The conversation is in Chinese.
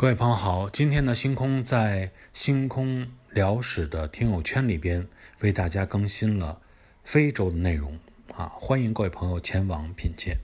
各位朋友好，今天呢，星空在星空聊史的听友圈里边为大家更新了非洲的内容啊，欢迎各位朋友前往品鉴。